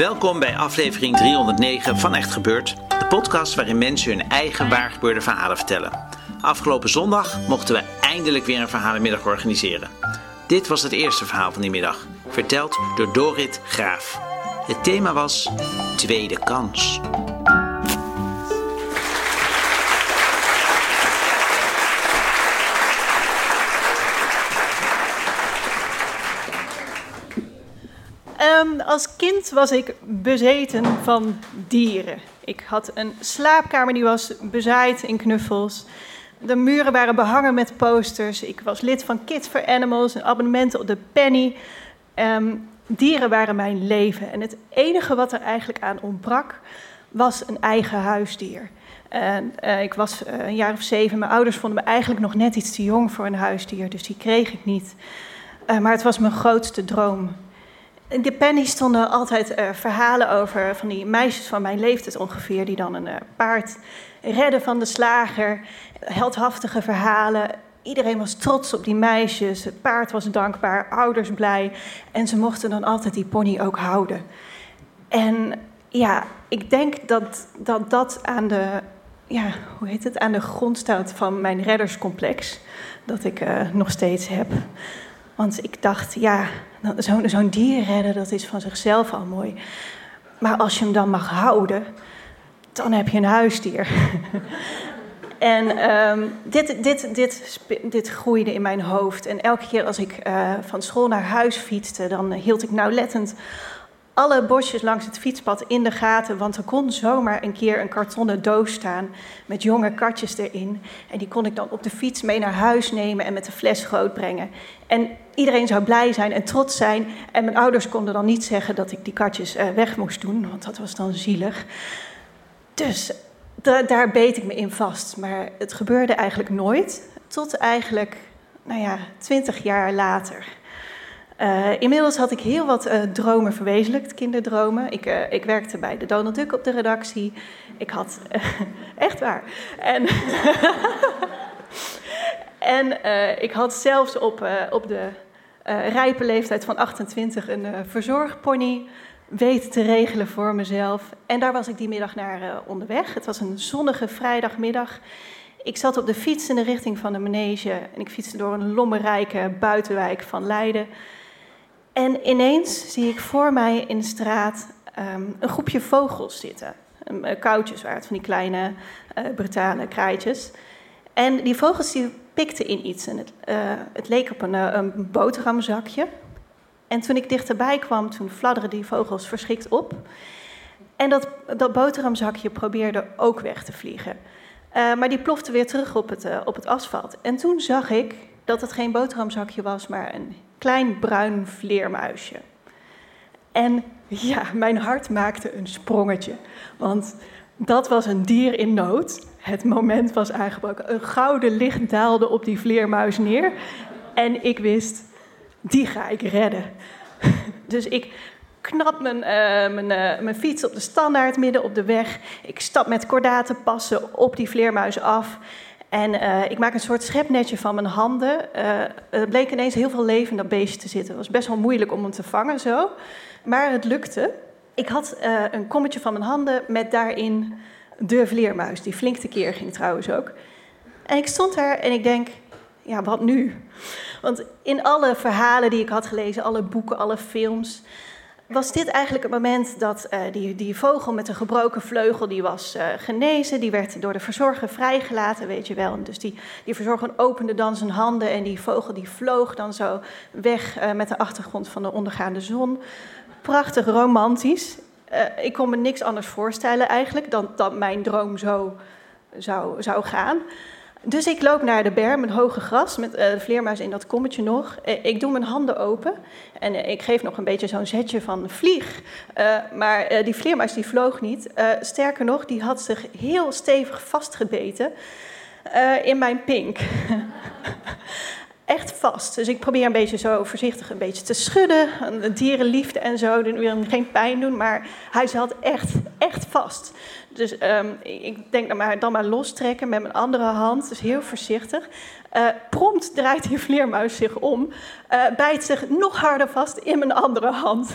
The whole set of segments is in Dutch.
Welkom bij aflevering 309 van Echt Gebeurd, de podcast waarin mensen hun eigen waargebeurde verhalen vertellen. Afgelopen zondag mochten we eindelijk weer een verhalenmiddag organiseren. Dit was het eerste verhaal van die middag, verteld door Dorit Graaf. Het thema was Tweede Kans. Ehm, als kind was ik bezeten van dieren. Ik had een slaapkamer die was bezaaid in knuffels. De muren waren behangen met posters. Ik was lid van Kids for Animals, een abonnement op de Penny. Ehm, dieren waren mijn leven. En het enige wat er eigenlijk aan ontbrak, was een eigen huisdier. En, uh, ik was uh, een jaar of zeven. Mijn ouders vonden me eigenlijk nog net iets te jong voor een huisdier, dus die kreeg ik niet. Uh, maar het was mijn grootste droom. In de penny stonden altijd uh, verhalen over van die meisjes van mijn leeftijd ongeveer, die dan een uh, paard redden van de slager. Heldhaftige verhalen. Iedereen was trots op die meisjes. Het paard was dankbaar, ouders blij. En ze mochten dan altijd die pony ook houden. En ja, ik denk dat dat, dat aan de, ja, hoe heet het, aan de grond staat van mijn redderscomplex. Dat ik uh, nog steeds heb. Want ik dacht, ja, zo'n zo dier redden, dat is van zichzelf al mooi. Maar als je hem dan mag houden, dan heb je een huisdier. en um, dit, dit, dit, dit groeide in mijn hoofd. En elke keer als ik uh, van school naar huis fietste, dan hield ik nauwlettend alle bosjes langs het fietspad in de gaten, want er kon zomaar een keer een kartonnen doos staan met jonge katjes erin. En die kon ik dan op de fiets mee naar huis nemen en met de fles groot brengen. En iedereen zou blij zijn en trots zijn. En mijn ouders konden dan niet zeggen dat ik die katjes uh, weg moest doen, want dat was dan zielig. Dus da daar beet ik me in vast. Maar het gebeurde eigenlijk nooit, tot eigenlijk, nou ja, twintig jaar later. Uh, inmiddels had ik heel wat uh, dromen verwezenlijkt, kinderdromen. Ik, uh, ik, werkte bij de Donald Duck op de redactie. Ik had, echt waar. En, en ik had zelfs op, op de rijpe leeftijd van 28 een verzorgpony weten te regelen voor mezelf. En daar was ik die middag naar onderweg. Het was een zonnige vrijdagmiddag. Ik zat op de fiets in de richting van de manege en ik fietste door een lommerrijke buitenwijk van Leiden. En ineens zie ik voor mij in de straat um, een groepje vogels zitten. Um, koutjes waren het, van die kleine uh, brutale kraaitjes. En die vogels die pikten in iets. En het, uh, het leek op een, een boterhamzakje. En toen ik dichterbij kwam, toen fladderden die vogels verschrikt op. En dat, dat boterhamzakje probeerde ook weg te vliegen. maar die plofte weer terug op het, op het asfalt. En toen zag ik dat het geen boterhamzakje was, maar een klein bruin vleermuisje. En ja, mijn hart maakte een sprongetje. Want dat was een dier in nood. Het moment was aangebroken. Een gouden licht daalde op die vleermuis neer. En ik wist, die ga ik redden. Dus ik knap mijn, uh, mijn, uh, mijn fiets op de standaard midden op de weg. Ik stap met kordatenpassen op die vleermuis af. En uh, ik maak een soort schepnetje van mijn handen. Uh, er bleek ineens heel veel leven in dat beestje te zitten. Het was best wel moeilijk om hem te vangen zo. Maar het lukte. Ik had uh, een kommetje van mijn handen met daarin de vleermuis. Die flink tekeer ging trouwens ook. En ik stond daar en ik denk, ja, wat nu? Want in alle verhalen die ik had gelezen, alle boeken, alle films... was dit eigenlijk het moment dat uh, die, die vogel met een gebroken vleugel, die was uh, genezen, die werd door de verzorger vrijgelaten, weet je wel. En dus die, die verzorger opende dan zijn handen en die vogel die vloog dan zo weg uh, met de achtergrond van de ondergaande zon. Prachtig romantisch. ik kon me niks anders voorstellen eigenlijk dan dat mijn droom zo zou, zou gaan. Dus ik loop naar de berm, met hoge gras, met uh, de vleermuis in dat kommetje nog. Uh, ik doe mijn handen open en uh, ik geef nog een beetje zo'n zetje van vlieg. maar die vleermuis die vloog niet. sterker nog, die had zich heel stevig vastgebeten in mijn pink. Echt vast. Dus ik probeer een beetje zo voorzichtig een beetje te schudden. Dierenliefde en zo. Hem geen pijn doen, maar hij zat echt, echt vast. Dus um, ik denk dan maar, dan maar lostrekken met mijn andere hand. Dus heel voorzichtig. Uh, prompt draait die vleermuis zich om. Uh, bijt zich nog harder vast in mijn andere hand.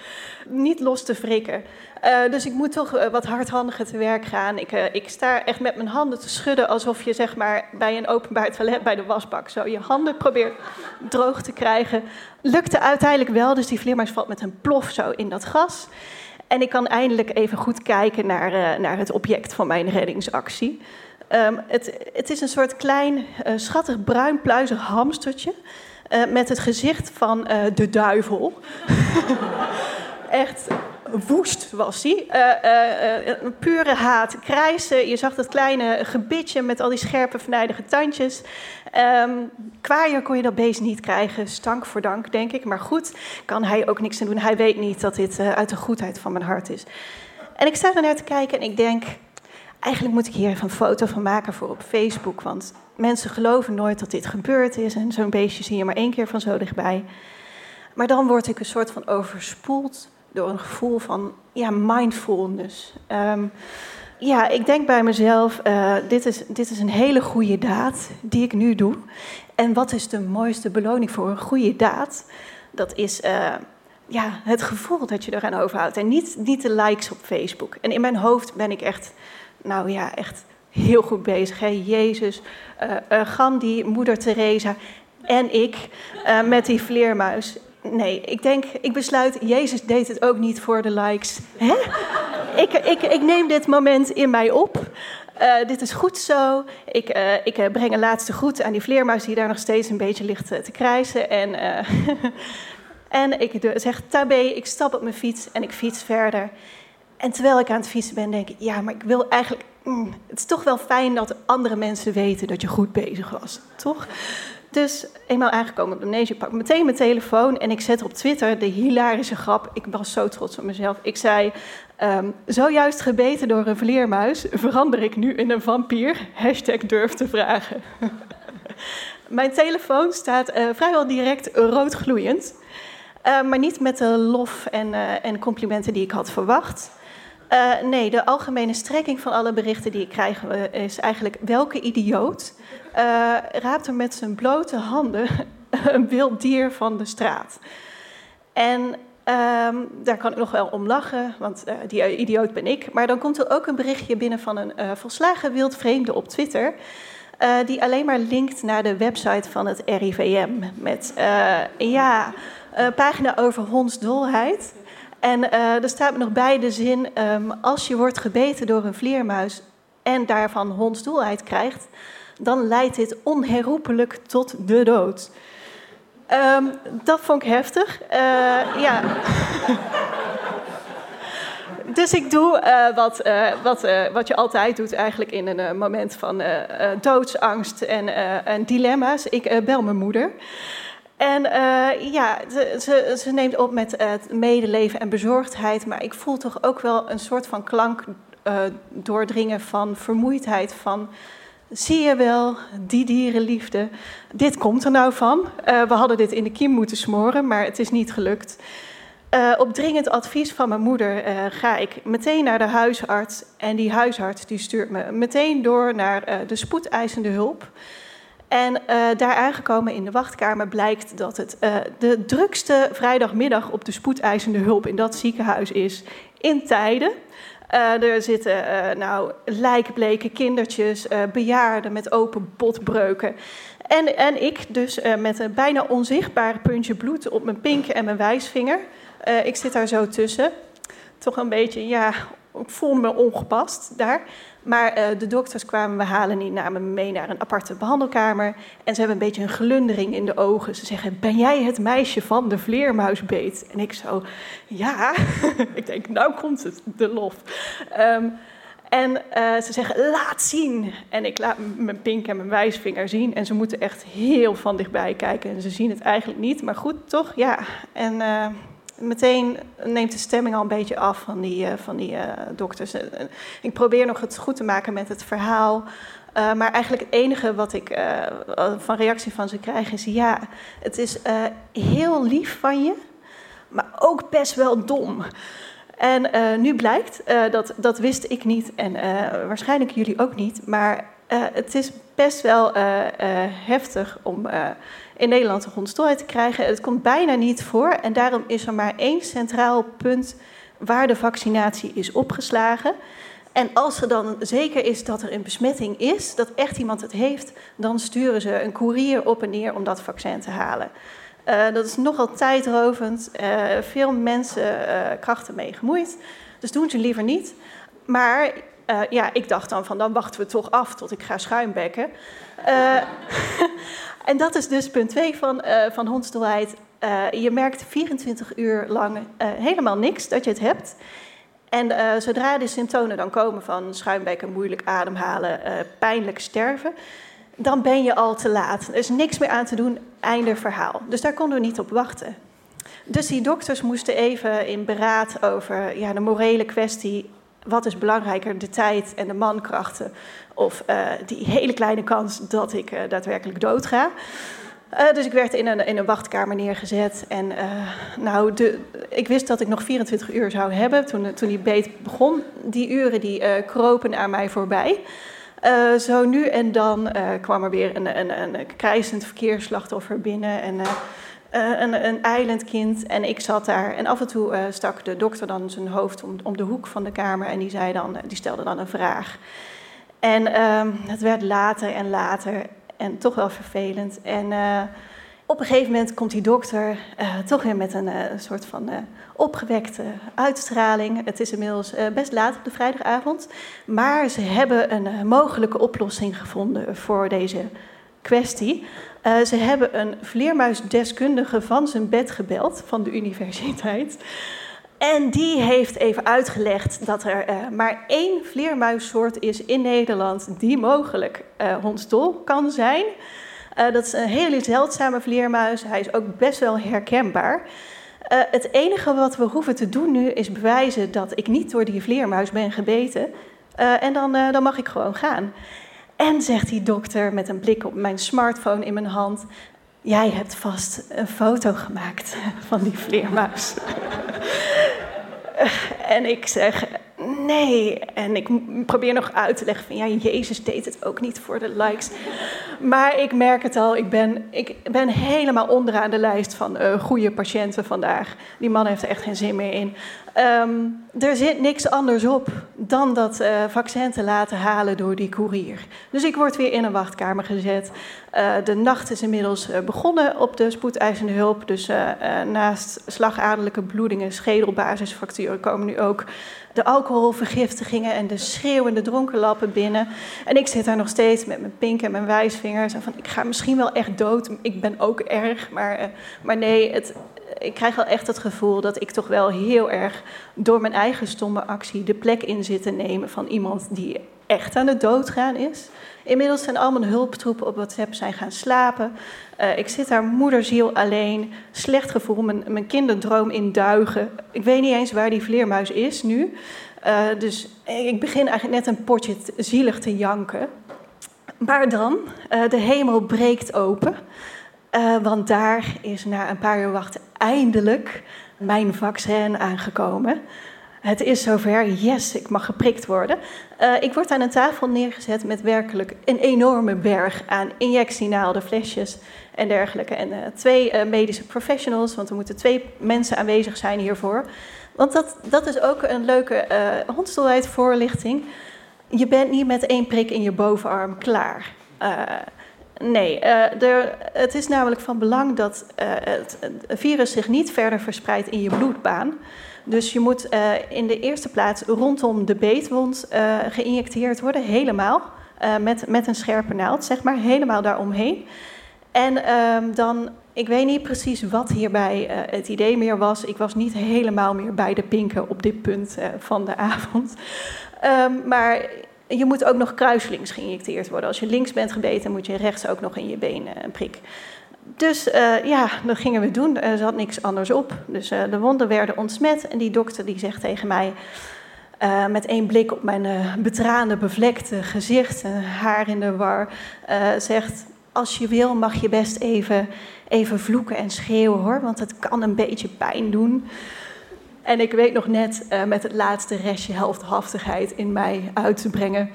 Niet los te wrikken. Uh, dus ik moet toch wat hardhandiger te werk gaan. Ik, ik sta echt met mijn handen te schudden alsof je zeg maar, bij een openbaar toilet bij de wasbak zo je handen probeert droog te krijgen. Lukte uiteindelijk wel, dus die vleermuis valt met een plof zo in dat gas. En ik kan eindelijk even goed kijken naar, uh, naar het object van mijn reddingsactie. Um, het, het, is een soort klein, uh, schattig bruin pluizig hamstertje. Uh, met het gezicht van de duivel. Echt woest was hij. Uh, uh, een pure haat, krijsen. Je zag dat kleine gebitje met al die scherpe, vernijdige tandjes. Um, kwaaier kon je dat beest niet krijgen. Stank voor dank, denk ik. Maar goed, kan hij ook niks aan doen. Hij weet niet dat dit uit de goedheid van mijn hart is. En ik sta er naar te kijken en ik denk... Eigenlijk moet ik hier even een foto van maken voor op Facebook. Want mensen geloven nooit dat dit gebeurd is. En zo'n beestje zie je maar één keer van zo dichtbij. Maar dan word ik een soort van overspoeld door een gevoel van ja, mindfulness. Um, ja, ik denk bij mezelf, uh, dit, is, dit is een hele goede daad die ik nu doe. En wat is de mooiste beloning voor een goede daad? Dat is uh, ja, het gevoel dat je eraan overhoudt. En niet, niet de likes op Facebook. En in mijn hoofd ben ik echt, nou ja, echt heel goed bezig. Hè? Jezus, uh, Gandhi, Moeder Teresa en ik met die vleermuis. Nee, ik denk, ik besluit, Jezus deed het ook niet voor de likes. Hè? ik, ik, ik neem dit moment in mij op. Uh, dit is goed zo. Ik, uh, ik uh, breng een laatste groet aan die vleermuis die daar nog steeds een beetje ligt te krijsen. En, en ik zeg tabé, ik stap op mijn fiets en ik fiets verder. En terwijl ik aan het fietsen ben, denk ik, ja, maar ik wil eigenlijk... Mm, het is toch wel fijn dat andere mensen weten dat je goed bezig was, toch? Dus eenmaal aangekomen op de manege, pak meteen mijn telefoon en ik zet op Twitter de hilarische grap. Ik was zo trots op mezelf. Ik zei, um, zojuist gebeten door een vleermuis, verander ik nu in een vampier? Hashtag durf te vragen. mijn telefoon staat uh, vrijwel direct roodgloeiend. Uh, maar niet met de lof en, uh, en complimenten die ik had verwacht. Uh, nee, de algemene strekking van alle berichten die ik krijg is eigenlijk welke idioot uh, raapt er met zijn blote handen een wild dier van de straat. En um, daar kan ik nog wel om lachen, want die idioot ben ik. Maar dan komt er ook een berichtje binnen van een volslagen wild vreemde op Twitter. die alleen maar linkt naar de website van het RIVM. Met ja, een pagina over hondsdolheid. En er staat nog bij de zin: um, als je wordt gebeten door een vleermuis en daarvan hondsdolheid krijgt, dan leidt dit onherroepelijk tot de dood. Um, dat vond ik heftig. Uh, ja. dus ik doe uh, wat, uh, wat, wat je altijd doet eigenlijk in een moment van doodsangst en, en dilemma's. Ik bel mijn moeder. En ja, ze, ze, ze, neemt op met medeleven en bezorgdheid, maar ik voel toch ook wel een soort van klank doordringen van vermoeidheid, van Zie je wel, die dierenliefde. Dit komt er nou van. We hadden dit in de kiem moeten smoren, maar het is niet gelukt. Op dringend advies van mijn moeder ga ik meteen naar de huisarts. En die huisarts die stuurt me meteen door naar de spoedeisende hulp. En daar aangekomen in de wachtkamer blijkt dat het de drukste vrijdagmiddag op de spoedeisende hulp in dat ziekenhuis is in tijden. Uh, er zitten nou, lijkbleke kindertjes, bejaarden met open botbreuken. En, en ik dus met een bijna onzichtbare puntje bloed op mijn pink en mijn wijsvinger. ik zit daar zo tussen. Toch een beetje, ja, ik voel me ongepast daar. Maar uh, de dokters kwamen me halen, die namen me mee naar een aparte behandelkamer. En ze hebben een beetje een glundering in de ogen. Ze zeggen, ben jij het meisje van de vleermuisbeet? En ik zo, ja. ik denk, nou komt het, de lof. Um, en uh, ze zeggen, laat zien. En ik laat mijn pink en mijn wijsvinger zien. En ze moeten echt heel van dichtbij kijken. En ze zien het eigenlijk niet, maar goed, toch? Ja. En... Uh, meteen neemt de stemming al een beetje af van die, uh, van die uh, dokters. Ik probeer nog het goed te maken met het verhaal. maar eigenlijk het enige wat ik van reactie van ze krijg is: ja, het is heel lief van je, maar ook best wel dom. En nu blijkt, dat, dat wist ik niet en waarschijnlijk jullie ook niet, maar het is best wel heftig om in Nederland een hondsdolheid te krijgen. Het komt bijna niet voor en daarom is er maar één centraal punt waar de vaccinatie is opgeslagen. En als er dan zeker is dat er een besmetting is, dat echt iemand het heeft, dan sturen ze een koerier op en neer om dat vaccin te halen. Dat is nogal tijdrovend, veel mensen krachten mee gemoeid. Dus doen ze liever niet. Maar ja, ik dacht dan van dan wachten we toch af tot ik ga schuimbekken. En dat is dus punt 2 van, uh, van hondsdolheid. Je merkt 24 uur lang helemaal niks dat je het hebt. En zodra de symptomen dan komen van schuimbekken, moeilijk ademhalen, pijnlijk sterven, dan ben je al te laat. Er is niks meer aan te doen, einde verhaal. Dus daar konden we niet op wachten. Dus die dokters moesten even in beraad over ja, de morele kwestie. Wat is belangrijker, de tijd en de mankrachten of uh, die hele kleine kans dat ik uh, daadwerkelijk doodga. Uh, dus ik werd in een, in een wachtkamer neergezet. En nou, de, ik wist dat ik nog 24 uur zou hebben toen, toen die beet begon. Die uren die kropen aan mij voorbij. zo nu en dan kwam er weer een, een, een krijzend verkeersslachtoffer binnen. En, een, een eilandkind. En ik zat daar. En af en toe stak de dokter dan zijn hoofd om, om de hoek van de kamer. En die, zei dan, die stelde dan een vraag. En um, het werd later en later en toch wel vervelend. En op een gegeven moment komt die dokter toch weer met een soort van opgewekte uitstraling. Het is inmiddels best laat op de vrijdagavond. Maar ze hebben een mogelijke oplossing gevonden voor deze kwestie. Ze hebben een vleermuisdeskundige van zijn bed gebeld van de universiteit. En die heeft even uitgelegd dat er uh, maar één vleermuissoort is in Nederland die mogelijk uh, hondsdol kan zijn. Dat is een hele zeldzame vleermuis. Hij is ook best wel herkenbaar. het enige wat we hoeven te doen nu is bewijzen dat ik niet door die vleermuis ben gebeten. en dan, dan mag ik gewoon gaan. En zegt die dokter met een blik op mijn smartphone in mijn hand: Jij hebt vast een foto gemaakt van die vleermuis. en ik zeg, nee. En ik probeer nog uit te leggen van, ja, Jezus deed het ook niet voor de likes. Maar ik merk het al, ik ben, ik ben helemaal onderaan de lijst van uh, goede patiënten vandaag. Die man heeft er echt geen zin meer in. Um, er zit niks anders op dan dat uh, vaccin te laten halen door die koerier. Dus ik word weer in een wachtkamer gezet. Uh, de nacht is inmiddels uh, begonnen op de spoedeisende hulp. Dus naast slagadelijke bloedingen, schedelbasisfracturen komen nu ook de alcoholvergiftigingen en de schreeuwende dronkenlappen binnen. En ik zit daar nog steeds met mijn pink en mijn wijsvingers. En van, ik ga misschien wel echt dood. Ik ben ook erg, maar, maar nee, het, ik krijg wel echt het gevoel dat ik toch wel heel erg door mijn eigen stomme actie de plek in zit te nemen van iemand die echt aan het doodgaan is. Inmiddels zijn al mijn hulptroepen op WhatsApp zijn gaan slapen. Uh, ik zit daar moederziel alleen. Slecht gevoel, mijn, mijn kinderdroom in duigen. Ik weet niet eens waar die vleermuis is nu. Uh, dus ik begin eigenlijk net een potje zielig te janken. Maar dan, uh, de hemel breekt open. Uh, want daar is na een paar uur wachten eindelijk mijn vaccin aangekomen. Het is zover, yes, ik mag geprikt worden. Uh, ik word aan een tafel neergezet met werkelijk een enorme berg aan injectienaalden, flesjes en dergelijke. En uh, twee medische professionals, want er moeten twee mensen aanwezig zijn hiervoor. Want dat, dat is ook een leuke uh, Je bent niet met één prik in je bovenarm klaar Nee, er, het is namelijk van belang dat uh, het, virus zich niet verder verspreidt in je bloedbaan. Dus je moet uh, in de eerste plaats rondom de beetwond geïnjecteerd worden, helemaal. met, met een scherpe naald, zeg maar, helemaal daaromheen. En ehm, dan, ik weet niet precies wat hierbij het idee meer was. Ik was niet helemaal meer bij de pinken op dit punt van de avond. Um, maar je moet ook nog kruislinks geïnjecteerd worden. Als je links bent gebeten, moet je rechts ook nog in je been een prik. Dus uh, ja, dat gingen we doen. Er zat niks anders op. Dus de wonden werden ontsmet. En die dokter die zegt tegen mij, uh, met één blik op mijn betraande, bevlekte gezicht, haar in de war, zegt: Als je wil, mag je best even, even vloeken en schreeuwen hoor, want het kan een beetje pijn doen. En ik weet nog net uh, met het laatste restje heldhaftigheid in mij uit te brengen.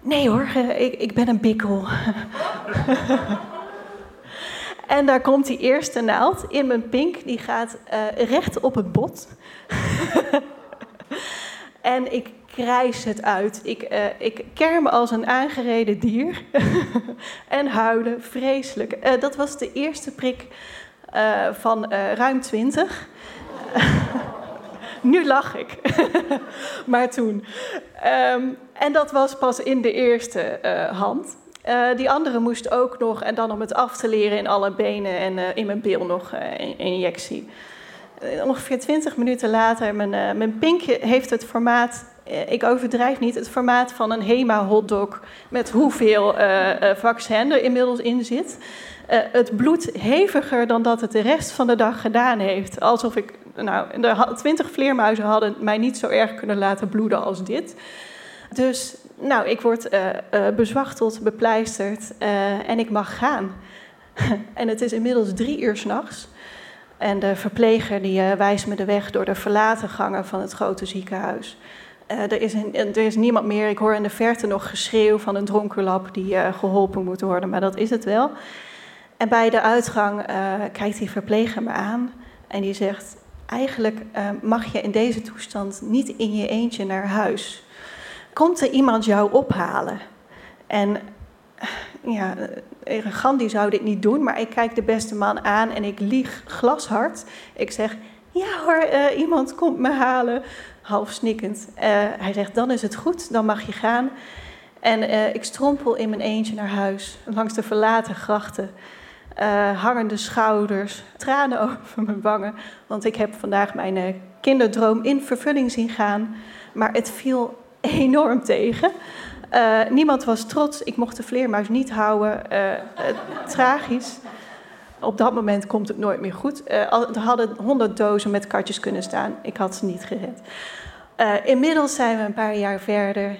Nee hoor, uh, ik, ik ben een bikkel. en daar komt die eerste naald in mijn pink. Die gaat uh, recht op het bot. en ik krijs het uit. Ik, uh, ik kerm als een aangereden dier. en huilen, vreselijk. Dat was de eerste prik van ruim twintig. Nu lach ik. maar toen. Um, en dat was pas in de eerste uh, hand. Uh, die andere moest ook nog, en dan om het af te leren in alle benen en uh, in mijn bil nog een injectie. ongeveer 20 minuten later, mijn, mijn pinkje heeft het formaat ik overdrijf niet, het formaat van een Hema hotdog met hoeveel vaccin er inmiddels in zit. Het bloed heviger dan dat het de rest van de dag gedaan heeft. Alsof ik, nou, de twintig vleermuizen hadden mij niet zo erg kunnen laten bloeden als dit. Dus, nou, ik word bezwachteld, bepleisterd en ik mag gaan. en het is inmiddels drie uur s'nachts. En de verpleger die wijst me de weg door de verlaten gangen van het grote ziekenhuis. Er, is een, er, is niemand meer. Ik hoor in de verte nog geschreeuw van een dronkenlap die geholpen moet worden, maar dat is het wel. En bij de uitgang kijkt die verpleger me aan en die zegt: Eigenlijk mag je in deze toestand niet in je eentje naar huis. Komt er iemand jou ophalen? En ja, Gandhi zou dit niet doen, maar ik kijk de beste man aan en ik lieg glashard. Ik zeg: Ja hoor, iemand komt me halen half snikkend. Uh, hij zegt, dan is het goed, dan mag je gaan. En ik strompel in mijn eentje naar huis, langs de verlaten grachten. Uh, hangende schouders, tranen over mijn wangen. Want ik heb vandaag mijn kinderdroom in vervulling zien gaan. Maar het viel enorm tegen. niemand was trots. Ik mocht de vleermuis niet houden. tragisch op dat moment komt het nooit meer goed. Er hadden honderd dozen met katjes kunnen staan. Ik had ze niet gered. Inmiddels zijn we een paar jaar verder.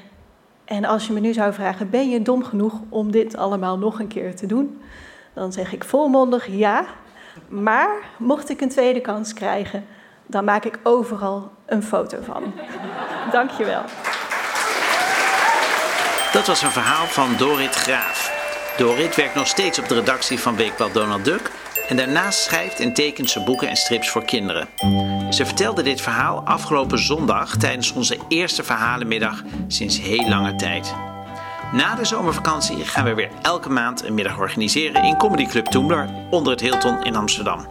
En als je me nu zou vragen: ben je dom genoeg om dit allemaal nog een keer te doen? Dan zeg ik volmondig ja. Maar mocht ik een tweede kans krijgen, dan maak ik overal een foto van. Dankjewel. Dat was een verhaal van Dorit Graaf. Dorit werkt nog steeds op de redactie van Weekblad Donald Duck en daarnaast schrijft en tekent ze boeken en strips voor kinderen. Ze vertelde dit verhaal afgelopen zondag tijdens onze eerste verhalenmiddag sinds heel lange tijd. Na de zomervakantie gaan we weer elke maand een middag organiseren in Comedy Club Toemler onder het Hilton in Amsterdam.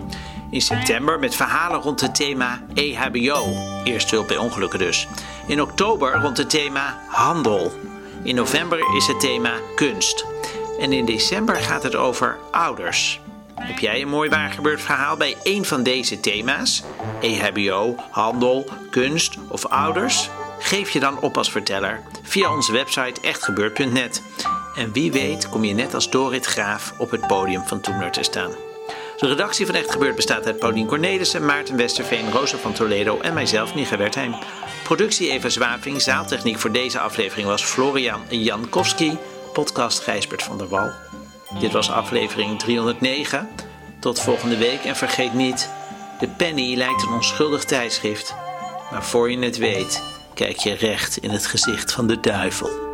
In september met verhalen rond het thema EHBO, eerste hulp bij ongelukken dus. In oktober rond het thema handel. In november is het thema kunst. En in december gaat het over ouders. Heb jij een mooi waargebeurd verhaal bij een van deze thema's? EHBO, handel, kunst of ouders? Geef je dan op als verteller via onze website echtgebeurd.net. En wie weet kom je net als Dorit Graaf op het podium van Toemler te staan. De redactie van Echt Gebeurd bestaat uit Paulien Cornelissen, Maarten Westerveen, Rosa van Toledo en mijzelf, Niga Wertheim. Productie Eva Zwaving, zaaltechniek voor deze aflevering was Florian Jankowski podcast Gijsbert van der Wal. Dit was aflevering 309. Tot volgende week en vergeet niet, de penny lijkt een onschuldig tijdschrift. Maar voor je het weet, kijk je recht in het gezicht van de duivel.